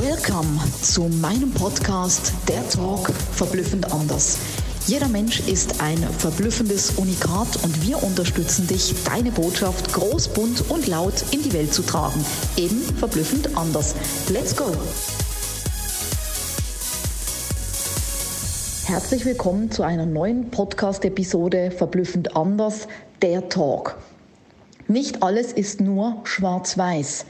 Welcome zu meinem Podcast Der Talk verblüffend anders. Jeder Mensch ist ein verblüffendes Unikat und wir unterstützen dich, deine Botschaft groß, bunt und laut in die Welt zu tragen. Eben verblüffend anders. Let's go! Herzlich willkommen zu einer neuen Podcast-Episode Verblüffend anders, der Talk. Nicht alles ist nur schwarz-weiß.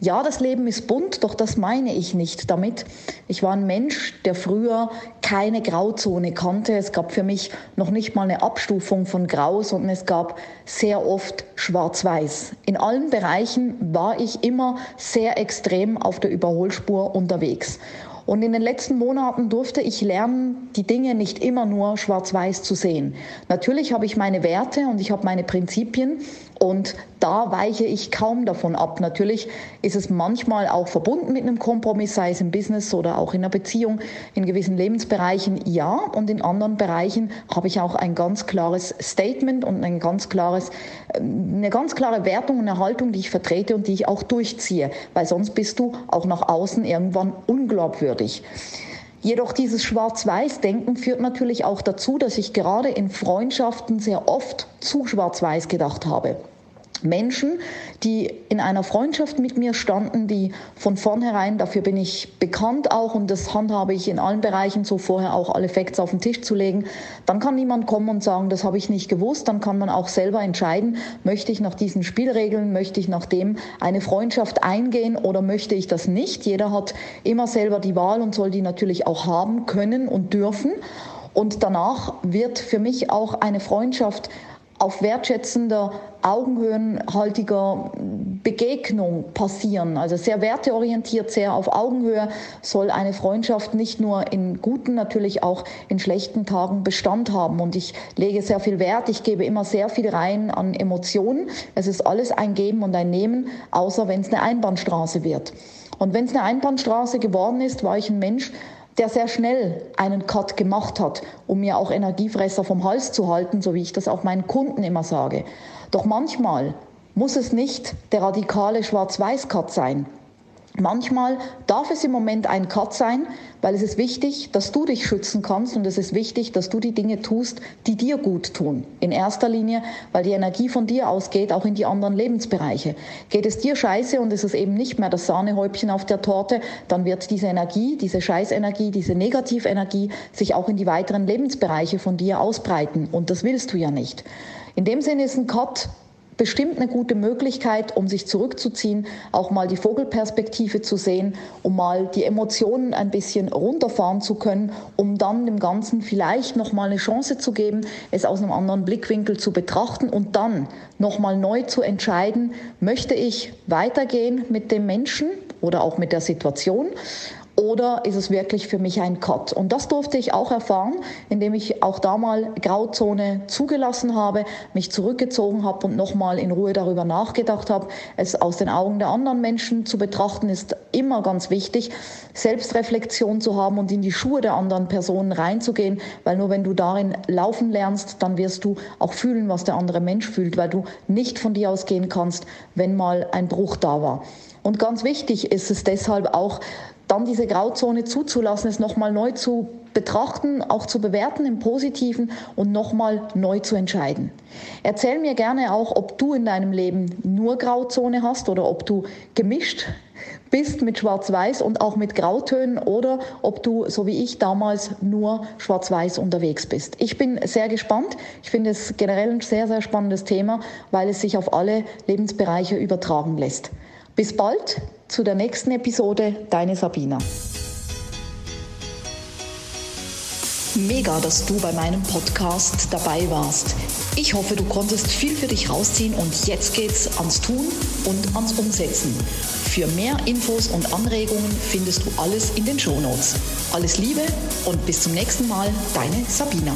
Ja, das Leben ist bunt, doch das meine ich nicht damit. Ich war ein Mensch, der früher keine Grauzone kannte. Es gab für mich noch nicht mal eine Abstufung von Grau, sondern es gab sehr oft Schwarz-Weiß. In allen Bereichen war ich immer sehr extrem auf der Überholspur unterwegs. Und in den letzten Monaten durfte ich lernen, die Dinge nicht immer nur schwarz-weiß zu sehen. Natürlich habe ich meine Werte und ich habe meine Prinzipien und da weiche ich kaum davon ab. Natürlich ist es manchmal auch verbunden mit einem Kompromiss, sei es im Business oder auch in einer Beziehung, in gewissen Lebensbereichen ja. Und in anderen Bereichen habe ich auch ein ganz klares Statement und ein ganz klares, ähm, eine ganz klare Wertung und eine Haltung, die ich vertrete und die ich auch durchziehe. Weil sonst bist du auch nach außen irgendwann unglaubwürdig. Jedoch dieses Schwarz-Weiß-Denken führt natürlich auch dazu, dass ich gerade in Freundschaften sehr oft zu schwarz-weiß gedacht habe. Menschen, die in einer Freundschaft mit mir standen, die von vornherein, dafür bin ich bekannt auch und das handhabe ich in allen Bereichen, so vorher auch alle Facts auf den Tisch zu legen, dann kann niemand kommen und sagen, das habe ich nicht gewusst, dann kann man auch selber entscheiden, möchte ich nach diesen Spielregeln, möchte ich nach dem eine Freundschaft eingehen oder möchte ich das nicht. Jeder hat immer selber die Wahl und soll die natürlich auch haben können und dürfen. Und danach wird für mich auch eine Freundschaft auf wertschätzender, augenhöhenhaltiger Begegnung passieren. Also sehr werteorientiert, sehr auf Augenhöhe soll eine Freundschaft nicht nur in guten, natürlich auch in schlechten Tagen Bestand haben. Und ich lege sehr viel Wert, ich gebe immer sehr viel rein an Emotionen. Es ist alles ein Geben und ein Nehmen, außer wenn es eine Einbahnstraße wird. Und wenn es eine Einbahnstraße geworden ist, war ich ein Mensch, der sehr schnell einen Cut gemacht hat, um mir auch Energiefresser vom Hals zu halten, so wie ich das auch meinen Kunden immer sage. Doch manchmal muss es nicht der radikale Schwarz-Weiß-Cut sein. Manchmal darf es im Moment ein Cut sein, weil es ist wichtig, dass du dich schützen kannst und es ist wichtig, dass du die Dinge tust, die dir gut tun. In erster Linie, weil die Energie von dir ausgeht, auch in die anderen Lebensbereiche. Geht es dir scheiße und es ist eben nicht mehr das Sahnehäubchen auf der Torte, dann wird diese Energie, diese Scheißenergie, diese Negativenergie sich auch in die weiteren Lebensbereiche von dir ausbreiten und das willst du ja nicht. In dem Sinne ist ein Cut bestimmt eine gute Möglichkeit, um sich zurückzuziehen, auch mal die Vogelperspektive zu sehen, um mal die Emotionen ein bisschen runterfahren zu können, um dann dem Ganzen vielleicht noch mal eine Chance zu geben, es aus einem anderen Blickwinkel zu betrachten und dann noch mal neu zu entscheiden, möchte ich weitergehen mit dem Menschen oder auch mit der Situation oder ist es wirklich für mich ein Cut? Und das durfte ich auch erfahren, indem ich auch da mal Grauzone zugelassen habe, mich zurückgezogen habe und nochmal in Ruhe darüber nachgedacht habe. Es aus den Augen der anderen Menschen zu betrachten, ist immer ganz wichtig, Selbstreflexion zu haben und in die Schuhe der anderen Personen reinzugehen, weil nur wenn du darin laufen lernst, dann wirst du auch fühlen, was der andere Mensch fühlt, weil du nicht von dir ausgehen kannst, wenn mal ein Bruch da war. Und ganz wichtig ist es deshalb auch, dann diese Grauzone zuzulassen, es nochmal neu zu betrachten, auch zu bewerten im Positiven und nochmal neu zu entscheiden. Erzähl mir gerne auch, ob du in deinem Leben nur Grauzone hast oder ob du gemischt bist mit Schwarz-Weiß und auch mit Grautönen oder ob du, so wie ich damals, nur Schwarz-Weiß unterwegs bist. Ich bin sehr gespannt. Ich finde es generell ein sehr, sehr spannendes Thema, weil es sich auf alle Lebensbereiche übertragen lässt. Bis bald zu der nächsten Episode. Deine Sabina. Mega, dass du bei meinem Podcast dabei warst. Ich hoffe, du konntest viel für dich rausziehen und jetzt geht's ans Tun und ans Umsetzen. Für mehr Infos und Anregungen findest du alles in den Shownotes. Alles Liebe und bis zum nächsten Mal, deine Sabina.